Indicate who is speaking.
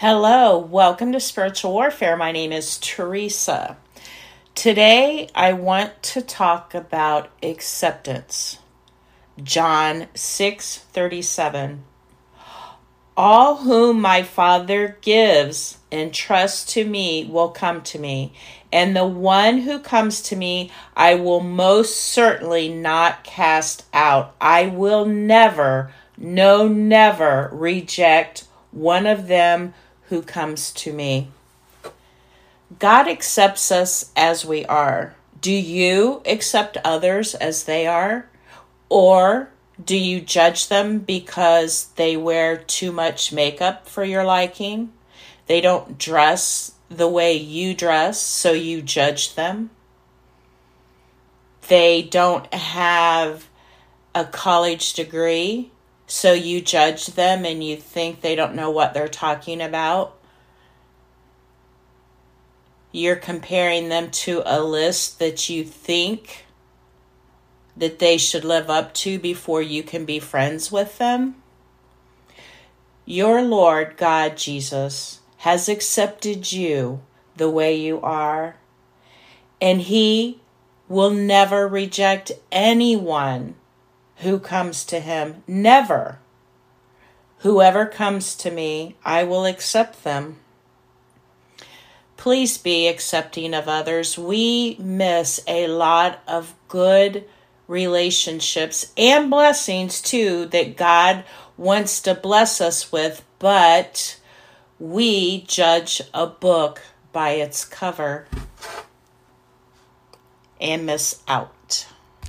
Speaker 1: Hello, welcome to Spiritual Warfare. My name is Teresa. Today I want to talk about acceptance. John 6:37 All whom my Father gives and trusts to me will come to me, and the one who comes to me I will most certainly not cast out. I will never, no never reject one of them who comes to me. God accepts us as we are. Do you accept others as they are? Or do you judge them because they wear too much makeup for your liking? They don't dress the way you dress, so you judge them? They don't have a college degree, so you judge them and you think they don't know what they're talking about. You're comparing them to a list that you think that they should live up to before you can be friends with them. Your Lord God Jesus has accepted you the way you are, and He will never reject anyone who comes to him. Never. Whoever comes to me, I will accept them. Please be accepting of others. We miss a lot of good relationships and blessings too that God wants to bless us with, but we judge a book by its cover and miss out.